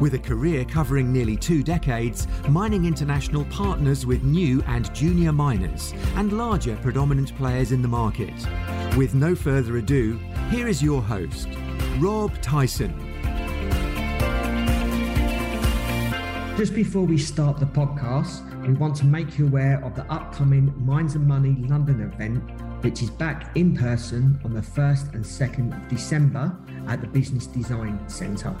With a career covering nearly two decades, Mining International partners with new and junior miners and larger predominant players in the market. With no further ado, here is your host, Rob Tyson. Just before we start the podcast, we want to make you aware of the upcoming Mines and Money London event, which is back in person on the 1st and 2nd of December at the Business Design Centre.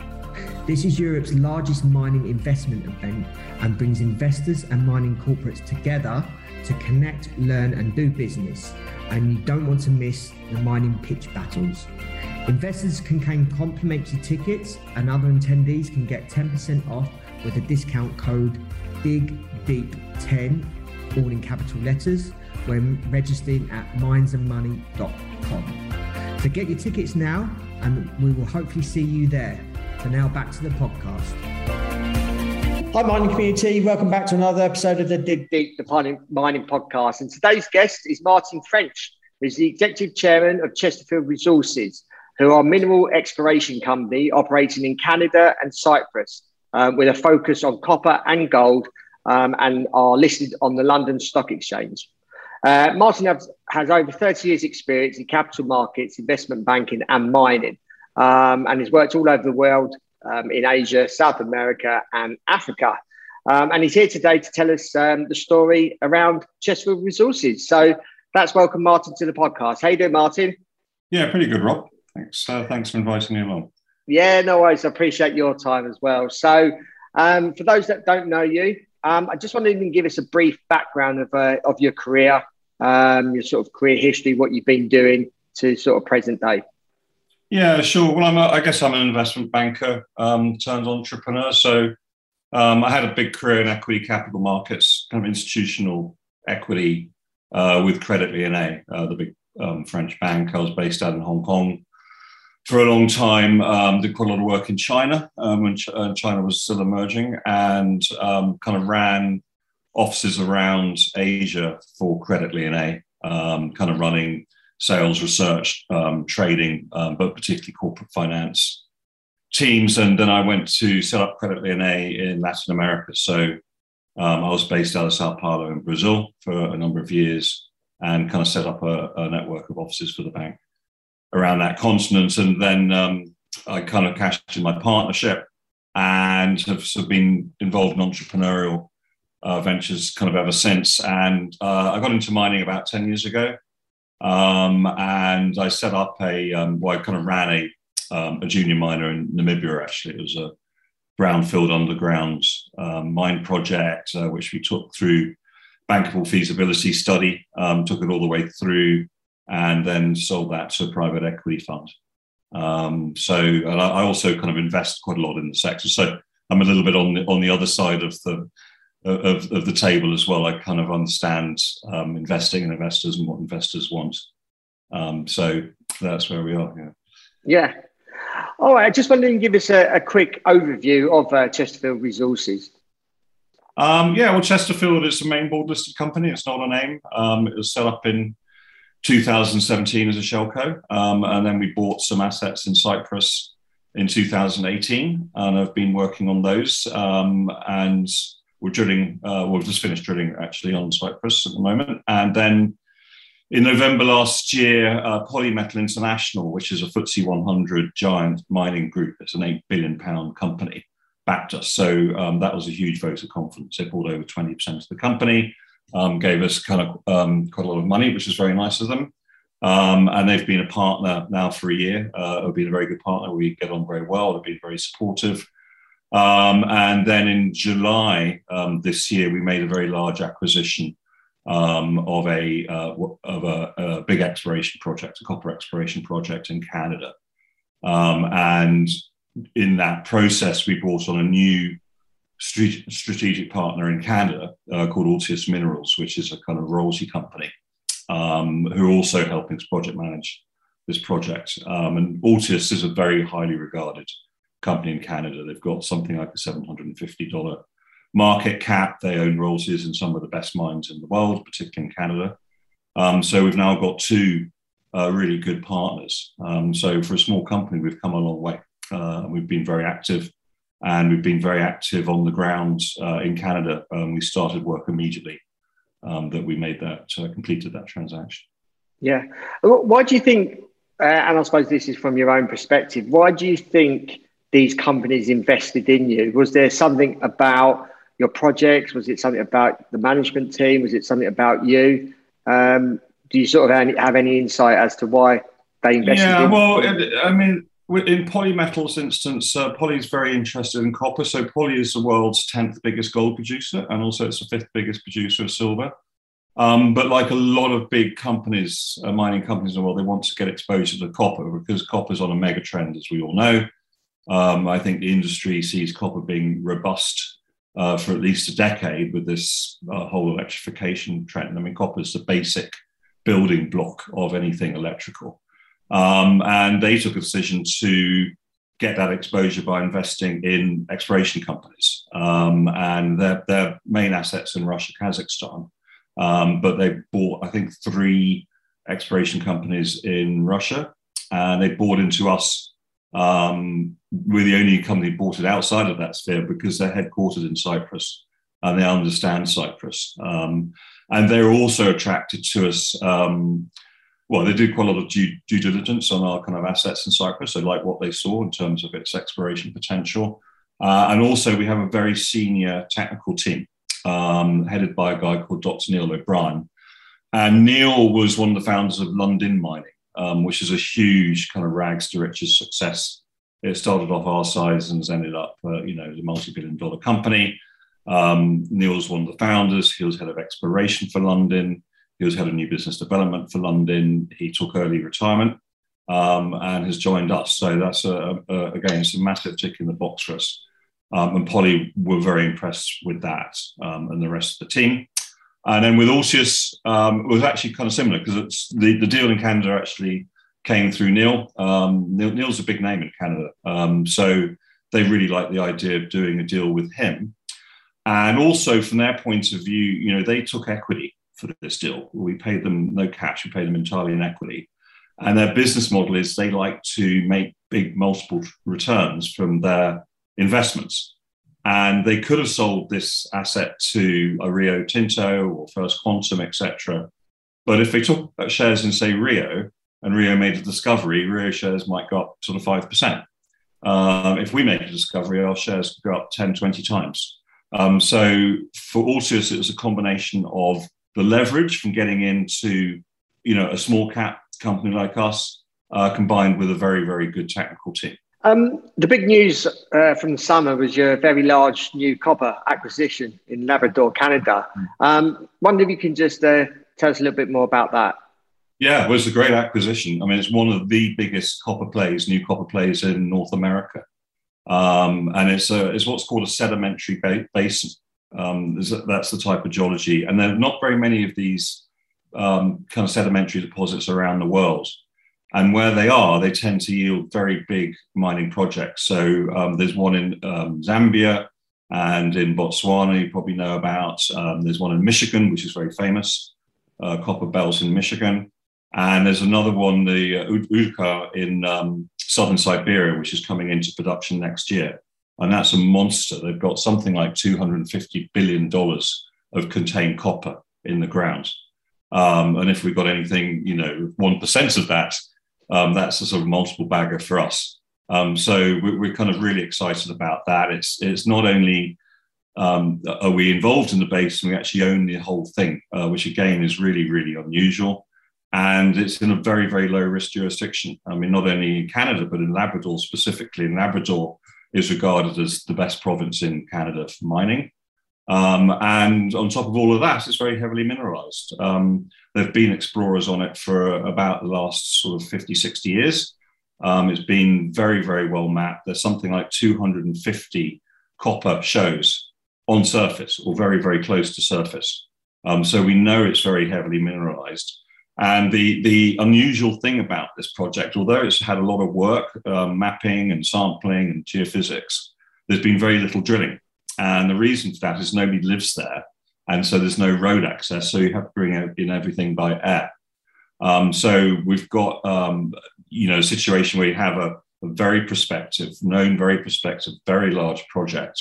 This is Europe's largest mining investment event and brings investors and mining corporates together to connect, learn, and do business. And you don't want to miss the mining pitch battles. Investors can claim complimentary tickets, and other attendees can get 10% off with a discount code DIGDEEP10, all in capital letters, when registering at minesandmoney.com. So get your tickets now, and we will hopefully see you there. So now back to the podcast. Hi, mining community. Welcome back to another episode of the Dig Deep, the mining, podcast. And today's guest is Martin French, who's the executive chairman of Chesterfield Resources, who are a mineral exploration company operating in Canada and Cyprus um, with a focus on copper and gold um, and are listed on the London Stock Exchange. Uh, Martin has, has over 30 years' experience in capital markets, investment banking, and mining um, and he's worked all over the world um, in Asia, South America, and Africa. Um, and he's here today to tell us um, the story around Chesterfield Resources. So that's welcome Martin to the podcast. How you doing, Martin? Yeah, pretty good, Rob. Thanks. Uh, thanks for inviting me along. Yeah, no worries. I appreciate your time as well. So, um, for those that don't know you, um, I just wanted you to give us a brief background of uh, of your career, um, your sort of career history, what you've been doing to sort of present day. Yeah, sure. Well, I'm a, I guess I'm an investment banker um, turned entrepreneur. So um, I had a big career in equity capital markets, kind of institutional equity uh, with Credit Lyonnais, uh, the big um, French bank. I was based out in Hong Kong for a long time. Um, did quite a lot of work in China um, when Ch- uh, China was still emerging, and um, kind of ran offices around Asia for Credit Lyonnais, um, kind of running sales, research, um, trading, um, but particularly corporate finance teams. And then I went to set up Credit Lyonnais in Latin America. So um, I was based out of Sao Paulo in Brazil for a number of years and kind of set up a, a network of offices for the bank around that continent. And then um, I kind of cashed in my partnership and have sort of been involved in entrepreneurial uh, ventures kind of ever since. And uh, I got into mining about 10 years ago. Um, and I set up a, um, well, I kind of ran a, um, a junior miner in Namibia, actually. It was a brownfield underground um, mine project, uh, which we took through bankable feasibility study, um, took it all the way through, and then sold that to a private equity fund. Um, so, and I, I also kind of invest quite a lot in the sector. So I'm a little bit on the, on the other side of the of, of the table as well. I kind of understand um, investing and investors and what investors want. Um, so that's where we are. Yeah. Yeah. All right. I just wanted to give us a, a quick overview of uh, Chesterfield Resources. Um, yeah, well, Chesterfield is a main board listed company. It's not an AIM. Um, it was set up in 2017 as a shellco, um, and then we bought some assets in Cyprus in 2018, and I've been working on those. Um, and we're drilling, uh, we've just finished drilling actually on Cyprus at the moment. And then in November last year, uh, Polymetal International, which is a FTSE 100 giant mining group, it's an 8 billion pound company, backed us. So um, that was a huge vote of confidence. They bought over 20% of the company, um, gave us kind of um, quite a lot of money, which is very nice of them. Um, and they've been a partner now for a year. Uh, they've been a very good partner. We get on very well. They've been very supportive. Um, and then in July um, this year, we made a very large acquisition um, of a uh, of a, a, big exploration project, a copper exploration project in Canada. Um, and in that process, we brought on a new strategic partner in Canada uh, called Altius Minerals, which is a kind of royalty company. um, who are also helping to project manage this project. Um, and Altius is a very highly regarded company in Canada. They've got something like a $750 market cap. They own royalties in some of the best mines in the world, particularly in Canada. Um, so we've now got two uh, really good partners. Um, so for a small company, we've come a long way. Uh, we've been very active and we've been very active on the ground uh, in Canada. Um, we started work immediately um, that we made that, uh, completed that transaction. Yeah. Why do you think, uh, and I suppose this is from your own perspective, why do you think these companies invested in you? Was there something about your projects? Was it something about the management team? Was it something about you? Um, do you sort of have any insight as to why they invested? In you? Yeah, in well, I mean, in Polymetal's instance, uh, Poly is very interested in copper. So Poly is the world's tenth biggest gold producer, and also it's the fifth biggest producer of silver. Um, but like a lot of big companies, uh, mining companies in the world, they want to get exposure to copper because copper is on a mega trend, as we all know. Um, I think the industry sees copper being robust uh, for at least a decade with this uh, whole electrification trend. I mean, copper is the basic building block of anything electrical. Um, and they took a decision to get that exposure by investing in exploration companies. Um, and their, their main assets in Russia, Kazakhstan. Um, but they bought, I think, three exploration companies in Russia. And they bought into us. Um, we're the only company bought it outside of that sphere because they're headquartered in Cyprus and they understand Cyprus. Um, and they're also attracted to us um, well, they do quite a lot of due, due, diligence on our kind of assets in Cyprus. They like what they saw in terms of its exploration potential. Uh, and also, we have a very senior technical team um, headed by a guy called Dr. Neil O'Brien. And Neil was one of the founders of London Mining, um, which is a huge kind of rags to riches success. It started off our size and has ended up, uh, you know, as a multi-billion dollar company. Um, Neil's one of the founders. He was head of exploration for London. He was head of new business development for London. He took early retirement um, and has joined us. So that's a, a, again, it's a massive tick in the box for us. Um, and Poly were very impressed with that um, and the rest of the team. And then with Altius, um, it was actually kind of similar because the, the deal in Canada actually came through Neil. Um, Neil. Neil's a big name in Canada. Um, so they really liked the idea of doing a deal with him. And also from their point of view, you know, they took equity for this deal. We paid them no cash, we paid them entirely in equity. And their business model is they like to make big multiple returns from their investments. And they could have sold this asset to a Rio Tinto or First Quantum, etc. But if they took shares in, say, Rio, and Rio made a discovery, Rio shares might go up sort of 5%. Um, if we make a discovery, our shares could go up 10, 20 times. Um, so for Altius, it was a combination of the leverage from getting into you know a small cap company like us uh, combined with a very very good technical team um, the big news uh, from the summer was your very large new copper acquisition in labrador canada. Um, wonder if you can just uh, tell us a little bit more about that. Yeah it was a great acquisition. I mean it's one of the biggest copper plays new copper plays in north america. Um, and it's, a, it's what's called a sedimentary basin. Um, that's the type of geology. And there are not very many of these um, kind of sedimentary deposits around the world. And where they are, they tend to yield very big mining projects. So um, there's one in um, Zambia and in Botswana, you probably know about. Um, there's one in Michigan, which is very famous, uh, Copper Belt in Michigan. And there's another one, the uh, in um, southern Siberia, which is coming into production next year and that's a monster. They've got something like $250 billion of contained copper in the ground. Um, and if we've got anything, you know, 1% of that, um, that's a sort of multiple bagger for us. Um, so we're, we're, kind of really excited about that. It's, it's not only um, are we involved in the basin, we actually own the whole thing, uh, which again is really, really unusual. And it's in a very, very low risk jurisdiction. I mean, not only in Canada, but in Labrador specifically. In Labrador, is regarded as the best province in Canada for mining. Um, and on top of all of that, it's very heavily mineralized. Um, there have been explorers on it for about the last sort of 50, 60 years. Um, it's been very, very well mapped. There's something like 250 copper shows on surface or very, very close to surface. Um, so we know it's very heavily mineralized. And the, the unusual thing about this project, although it's had a lot of work, um, mapping and sampling and geophysics, there's been very little drilling. And the reason for that is nobody lives there. And so there's no road access. So you have to bring in everything by air. Um, so we've got, um, you know, a situation where you have a, a very prospective, known, very prospective, very large project,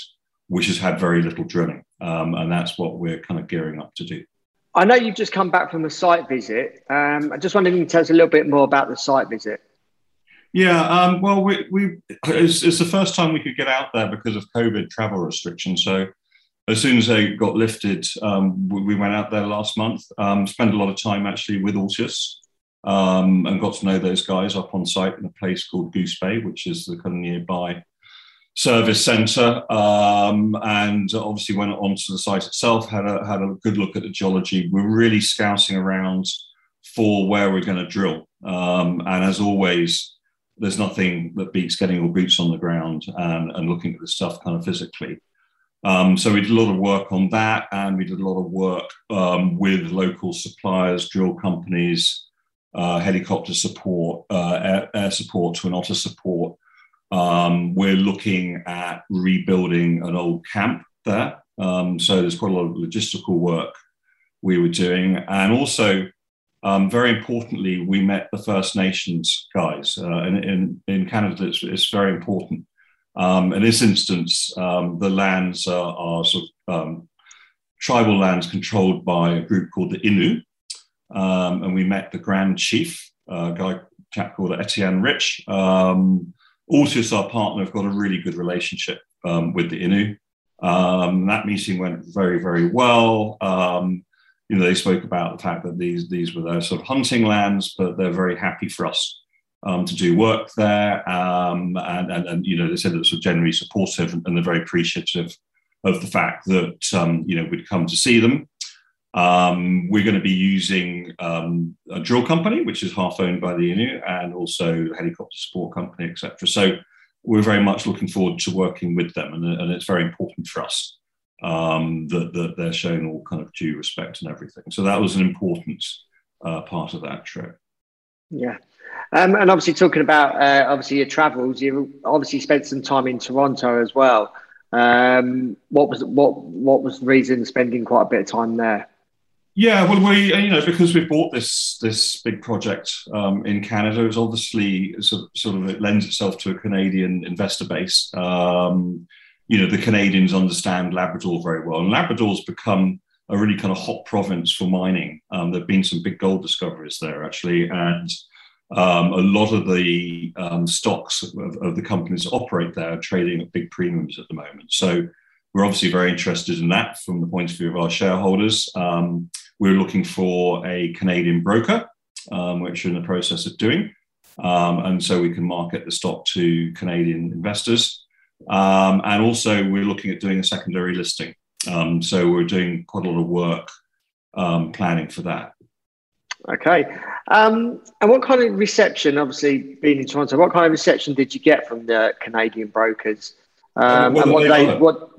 which has had very little drilling. Um, and that's what we're kind of gearing up to do. I know you've just come back from a site visit. Um, I just wondered if you can tell us a little bit more about the site visit. Yeah, um, well, we, we it's, it's, the first time we could get out there because of COVID travel restrictions. So as soon as they got lifted, um, we, we, went out there last month. Um, spent a lot of time actually with Altius um, and got to know those guys up on site in a place called Goose Bay, which is the kind of nearby service centre, um, and obviously went onto the site itself. had a had a good look at the geology. We're really scouting around for where we're going to drill, um, and as always, there's nothing that beats getting your boots on the ground and, and looking at the stuff kind of physically. Um, so we did a lot of work on that, and we did a lot of work um, with local suppliers, drill companies, uh, helicopter support, uh, air, air, support, twin otter support, um, we're looking at rebuilding an old camp there. Um, so there's quite a lot of logistical work we were doing. And also, um, very importantly, we met the First Nations guys. Uh, in, in, in, Canada, it's, it's very important. Um, in this instance, um, the lands are, are sort of um, tribal lands controlled by a group called the Innu. and we met the Grand Chief, a guy chap called Etienne Rich. Um, Altius, our partner, have got a really good relationship um, with the Innu. Um, that meeting went very, very well. Um, you know, they spoke about the fact that these these were their sort of hunting lands, but they're very happy for us um, to do work there. Um, and, and, and, you know, they said it was generally supportive and, and, they're very appreciative of the fact that, um, you know, we'd come to see them. Um, we're going to be using um, a drill company, which is half owned by the Innu, and also helicopter support company, etc. So we're very much looking forward to working with them, and, and it's very important for us um, that, that, they're shown all kind of due respect and everything. So that was an important uh, part of that trip. Yeah. Um, and obviously, talking about uh, obviously your travels, you obviously spent some time in Toronto as well. Um, what was what what was the reason spending quite a bit of time there? Yeah, well, we you know because we've bought this this big project um, in Canada, it's obviously sort of, sort of it lends itself to a Canadian investor base. Um, you know, the Canadians understand Labrador very well, and Labrador's become a really kind of hot province for mining. Um, there've been some big gold discoveries there actually, and um, a lot of the um, stocks of, of, the companies that operate there are trading at big premiums at the moment. So we're obviously very interested in that from the point of view of our shareholders. Um, we're looking for a Canadian broker, um, which we're in the process of doing. Um, and so we can market the stock to Canadian investors. Um, and also, we're looking at doing a secondary listing. Um, so we're doing quite a lot of work um, planning for that. Okay. Um, and what kind of reception, obviously being in Toronto, what kind of reception did you get from the Canadian brokers? Um, well, and what they, they what?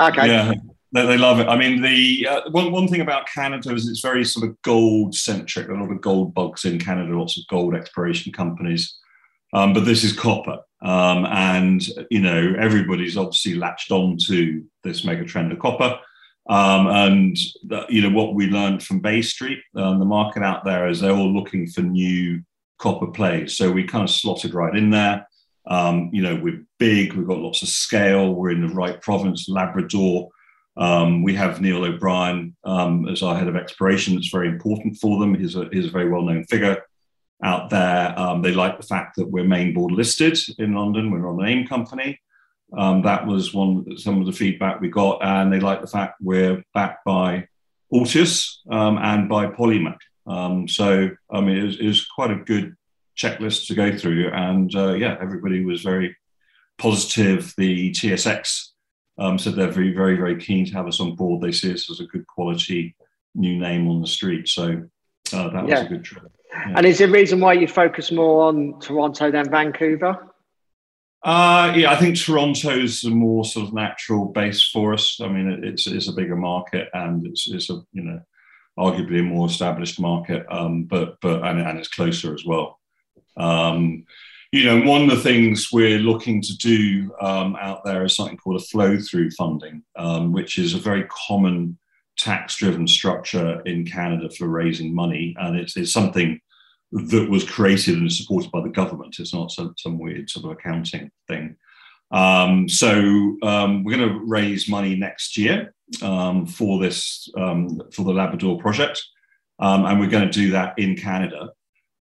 Okay. Yeah, they, they love it. I mean, the uh, one one thing about Canada is it's very sort of gold centric. A lot of gold bugs in Canada, lots of gold exploration companies. Um, but this is copper, um, and you know everybody's obviously latched on to this mega trend of copper. Um, and the, you know what we learned from Bay Street, um, the market out there is they're all looking for new copper plays. So we kind of slotted right in there. Um, you know, we're big, we've got lots of scale, we're in the right province, Labrador. Um, we have Neil O'Brien um, as our head of exploration. It's very important for them. He's a, he's a very well known figure out there. Um, they like the fact that we're main board listed in London. We're on an AIM company. Um, that was one some of the feedback we got, and they like the fact we're backed by Altius um, and by Polymetal. Um, so I mean, it was, it was, quite a good checklist to go through, and uh, yeah, everybody was very positive. The TSX um, said they're very, very, very keen to have us on board. They see us as a good quality new name on the street. So uh, that was yeah. a good trip. Yeah. And is there a reason why you focus more on Toronto than Vancouver? Uh, yeah, I think Toronto's a more sort of natural base for us. I mean, it's it's a bigger market and it's it's a you know arguably a more established market, um, but but and, and it's closer as well. Um, you know, one of the things we're looking to do um, out there is something called a flow through funding, um, which is a very common tax driven structure in Canada for raising money. And it's, it's, something that was created and supported by the government. It's not some, some weird sort of accounting thing. Um, so um, we're going to raise money next year um, for this, um, for the Labrador project. and we're going to do that in Canada.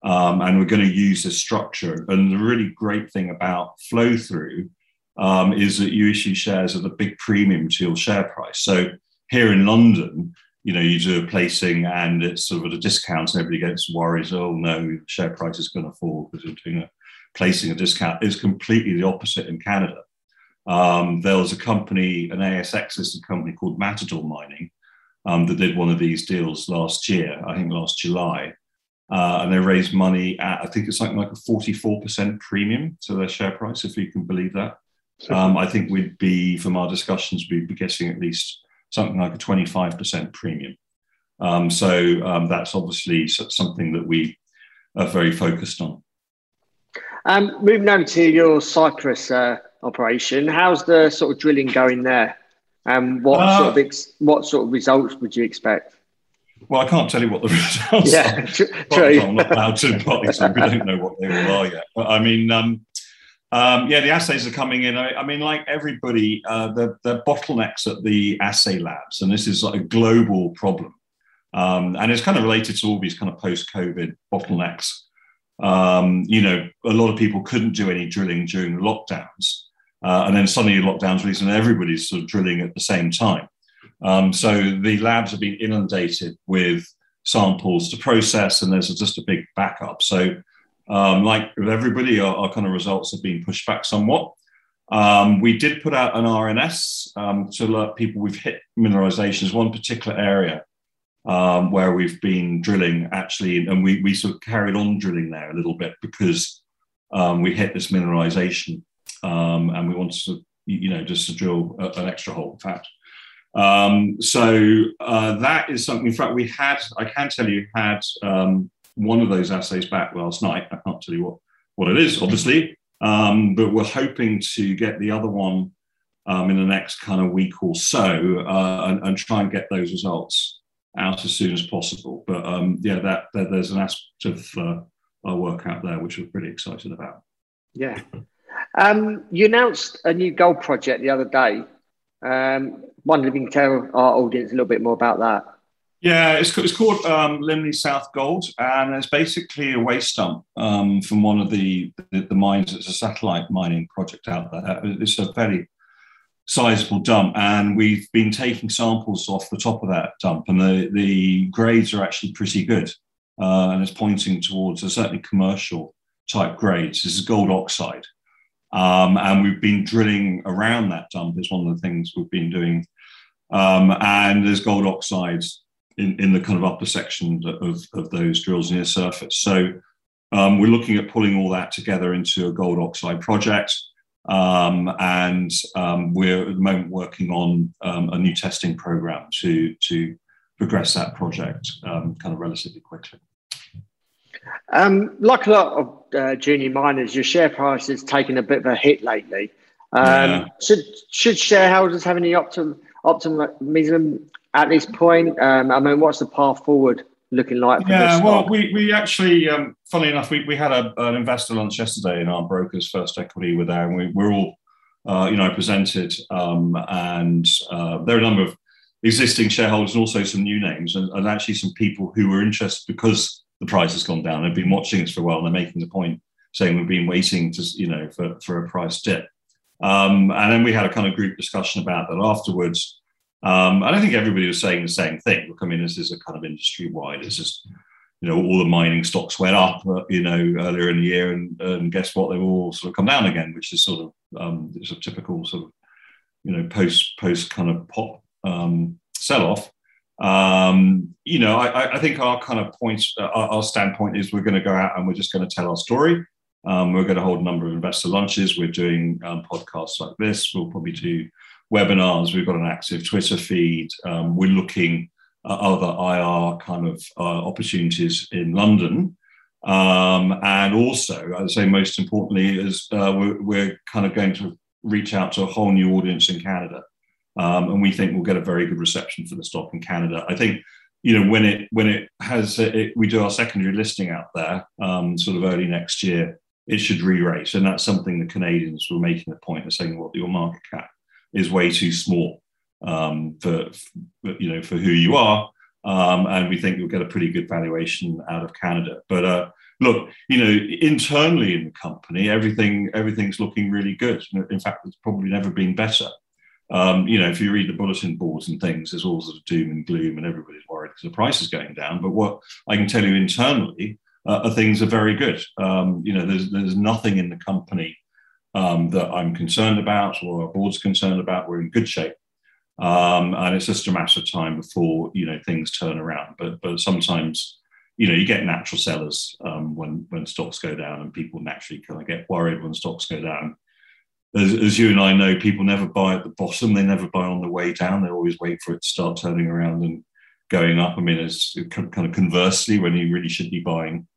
Um, and we're going to use this structure. And the really great thing about flow through um, is that you issue shares at a big premium to your share price. So here in London, you know, you do a placing and it's sort of at a discount, and everybody gets worried, oh no, share price is going to fall because you're doing a placing a discount. It's completely the opposite in Canada. Um, there was a company, an ASX listed company called Matador Mining, um, that did one of these deals last year, I think last July. Uh, and they raised money at, I think it's something like a 44% premium to their share price, if you can believe that. Um, I think we'd be, from our discussions, we'd be getting at least something like a 25% premium. Um, so um, that's obviously something that we are very focused on. Um, moving on to your Cyprus uh, operation, how's the sort of drilling going there? And what uh, sort of ex- what sort of results would you expect? Well, I can't tell you what the results yeah, are. true. I'm not allowed to, partly so we don't know what they all are yet. But I mean, um, um, yeah, the assays are coming in. I, I mean, like everybody, uh, the, the bottlenecks at the assay labs, and this is like a global problem. Um, and it's kind of related to all these kind of post-COVID bottlenecks. Um, you know, a lot of people couldn't do any drilling during the lockdowns, uh, and then suddenly lockdowns released, and everybody's sort of drilling at the same time. Um, so the labs have been inundated with samples to process, and there's just a big backup. So, um, like with everybody, our, our, kind of results have been pushed back somewhat. Um, we did put out an RNS um, to alert people we've hit mineralizations, one particular area um, where we've been drilling actually, and we, we sort of carried on drilling there a little bit because um, we hit this mineralization and we wanted to, you know, just to drill a, an extra hole, in fact. Um, so uh, that is something. In fact, we had. I can tell you had um, one of those assays back last night. I can't tell you what what it is, obviously, um, but we're hoping to get the other one um, in the next kind of week or so, uh, and, and, try and get those results out as soon as possible. But um, yeah, that, that, there's an aspect of uh, our work out there which we're pretty excited about. Yeah. Um, you announced a new gold project the other day. Um, wonder if you can tell our audience a little bit more about that. Yeah, it's, it's called um, Limley South Gold, and it's basically a waste dump um, from one of the, the, the mines. It's a satellite mining project out there. It's a very sizable dump, and we've been taking samples off the top of that dump, and the, the grades are actually pretty good, uh, and it's pointing towards a certainly commercial type grades. This is gold oxide, um, and we've been drilling around that dump, is one of the things we've been doing. Um, and there's gold oxides in, in the kind of upper section of, of those drills near surface. So um, we're looking at pulling all that together into a gold oxide project. Um, and um, we're at the moment working on um, a new testing program to, to progress that project kind of relatively quickly. Um, like a lot of uh, junior miners, your share price has taken a bit of a hit lately. Um, yeah. Should should shareholders have any optim, optimism at this point? Um, I mean, what's the path forward looking like? yeah, well, we we actually, um, funnily enough, we, we had a, an investor lunch yesterday in our brokers First Equity with there, and we, we're all, uh, you know, presented, um, and uh, there are a number of existing shareholders and also some new names, and, and actually some people who were interested because the price has gone down. They've been watching us for a while and they're making the point saying we've been waiting to, you know, for, for a price dip. Um, and then we had a kind of group discussion about that afterwards. Um, I don't think everybody was saying the same thing. Look, I mean, this is a kind of industry wide. It's just, you know, all the mining stocks went up, uh, you know, earlier in the year, and, and guess what? They've all sort of come down again, which is sort of um, it's a typical sort of, you know, post post kind of pop um, sell off. Um, you know, I, I, think our kind of point, uh, our, our, standpoint is we're going to go out and we're just going to tell our story. Um, we're going to hold a number of investor lunches. We're doing um, podcasts like this. We'll probably do webinars. We've got an active Twitter feed. Um, we're looking uh, other IR kind of uh, opportunities in London. Um, and also, I'd say most importantly, is uh, we're, we're, kind of going to reach out to a whole new audience in Canada. Um, and we think we'll get a very good reception for the stock in Canada. I think, you know, when it when it has it, we do our secondary listing out there, um, sort of early next year, it should re-rate, and that's something the Canadians were making a point of saying, "Well, your market cap is way too small um, for, you know for who you are." Um, and we think you'll get a pretty good valuation out of Canada. But uh, look, you know, internally in the company, everything everything's looking really good. In fact, it's probably never been better. Um, you know, if you read the bulletin boards and things, there's all sort of doom and gloom, and everybody's worried because the price is going down. But what I can tell you internally, uh, things are very good. Um, you know, there's there's nothing in the company um, that I'm concerned about or our board's concerned about. We're in good shape. Um, and it's just a matter of time before you know things turn around. But but sometimes you know you get natural sellers um, when when stocks go down, and people naturally kind of get worried when stocks go down. As, as, you and I know, people never buy at the bottom; they never buy on the way down. They always wait for it to start turning around and going up. I mean, it's kind of conversely when you really should be buying.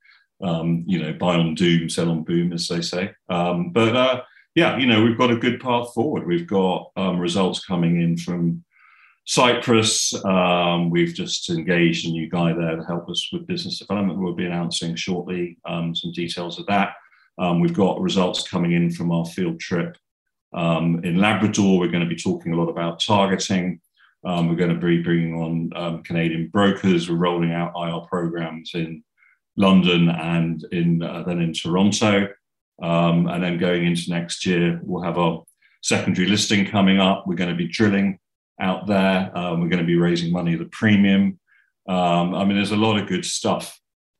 Um, you know, buy on doom, sell on boom, as they say. Um, but uh, yeah, you know, we've got a good path forward. We've got um, results coming in from Cyprus. Um, we've just engaged a new guy there to help us with business development. We'll be announcing shortly um, some details of that. Um, we've got results coming in from our field trip in Labrador. We're going to be talking a lot about targeting. We're going to be bringing on Canadian brokers. We're rolling out IR programs in London and in uh, then in Toronto. Um, and then going into next year, we'll have our secondary listing coming up. We're going to be drilling out there. Um, we're going to be raising money at a premium. Um, I mean, there's a lot of good stuff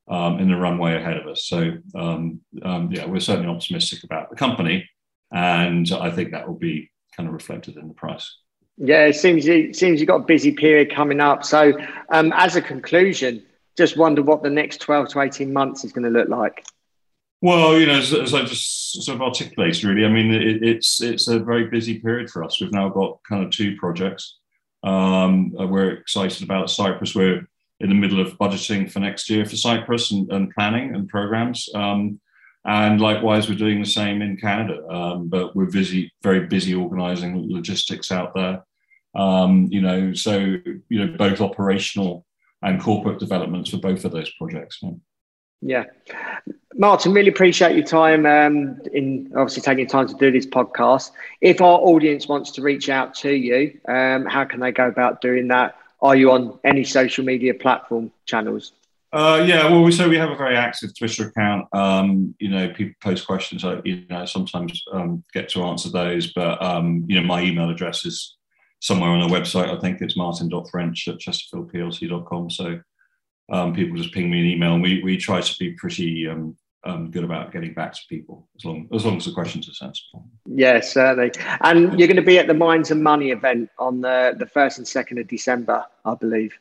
um, in the runway ahead of us. So, um, um, yeah, we're certainly optimistic about the company. And I think that will be kind of reflected in the price. Yeah, it seems it seems you've got a busy period coming up. So, as a conclusion, just wonder what the next 12 to 18 months is going to look like. Well, you know, as, as, I just sort of articulated, really, I mean, it, it's it's a very busy period for us. We've now got kind of two projects. Um, uh, we're excited about Cyprus. We're in the middle of budgeting for next year for Cyprus and, and planning and programs. Um, and likewise, we're doing the same in Canada. Um, but we're busy, very busy organising logistics out there. Um, you know, so you know, both operational and corporate developments for both of those projects. Yeah. Yeah. Martin, really appreciate your time um, in obviously taking time to do this podcast. If our audience wants to reach out to you, um, how can they go about doing that? Are you on any social media platform channels? Uh, yeah, well, we so we have a very active Twitter account. Um, you know, people post questions. I, you know, sometimes um, get to answer those, but um, you know, my email address is somewhere on our website. I think it's martin.french at chesterfieldplc.com. So um, people just ping me an email, and we we try to be pretty um, um, good about getting back to people as long as long as the questions are sensible. Yes, certainly. And you're going to be at the Mines and Money event on the the first and second of December, I believe.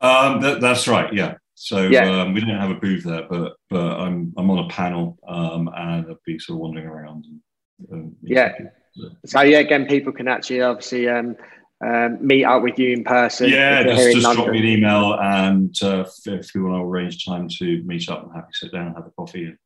Um, that, that's right. Yeah. So yeah. Um, we don't have a booth there, but but I'm I'm on a panel um, and I'll be sort of wandering around. And, and yeah. So yeah, again, people can actually obviously um, um, meet up with you in person. Yeah, just, just drop me an email, and uh, if you want to arrange time to meet up, I'm happy to sit down, and have a coffee, and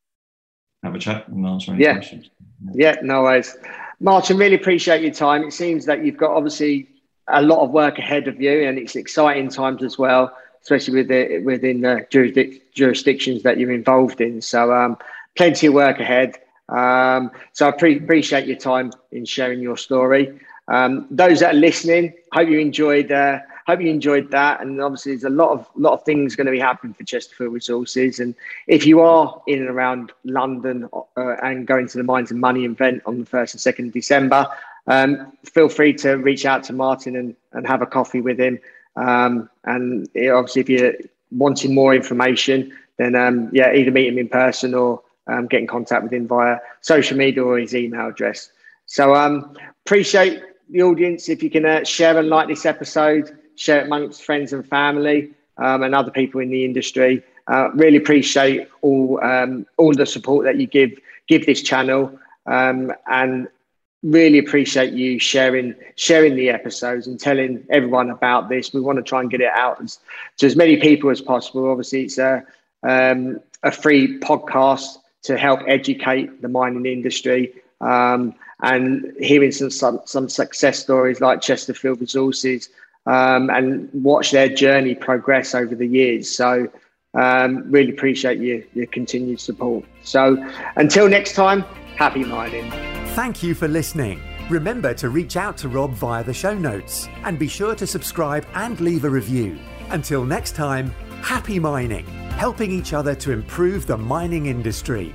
have a chat and answer any yeah. questions. Yeah. yeah, no worries. Martin, really appreciate your time. It seems that you've got obviously a lot of work ahead of you, and it's exciting times as well, especially with the, within the jurisdic- jurisdictions that you're involved in. So, um, plenty of work ahead. Um, so, I pre- appreciate your time in sharing your story. Um, those that are listening, hope you enjoyed. Uh, hope you enjoyed that. And obviously, there's a lot of lot of things going to be happening for Chesterfield Resources. And if you are in and around London uh, and going to the Mines and Money event on the first and second of December, um, feel free to reach out to Martin and, and have a coffee with him. Um, and obviously, if you're wanting more information, then um, yeah, either meet him in person or um, get in contact with him via social media or his email address. So um, appreciate the audience, if you can uh, share and like this episode, share it amongst friends and family um, and other people in the industry. Uh, really appreciate all um, all the support that you give give this channel. Um, and really appreciate you sharing sharing the episodes and telling everyone about this. We want to try and get it out as, to as many people as possible. Obviously, it's a um, a free podcast to help educate the mining industry. Um, and hearing some, some, some success stories like Chesterfield Resources um, and watch their journey progress over the years. So um, really appreciate you, your continued support. So until next time, happy mining. Thank you for listening. Remember to reach out to Rob via the show notes and be sure to subscribe and leave a review. Until next time, happy mining, helping each other to improve the mining industry.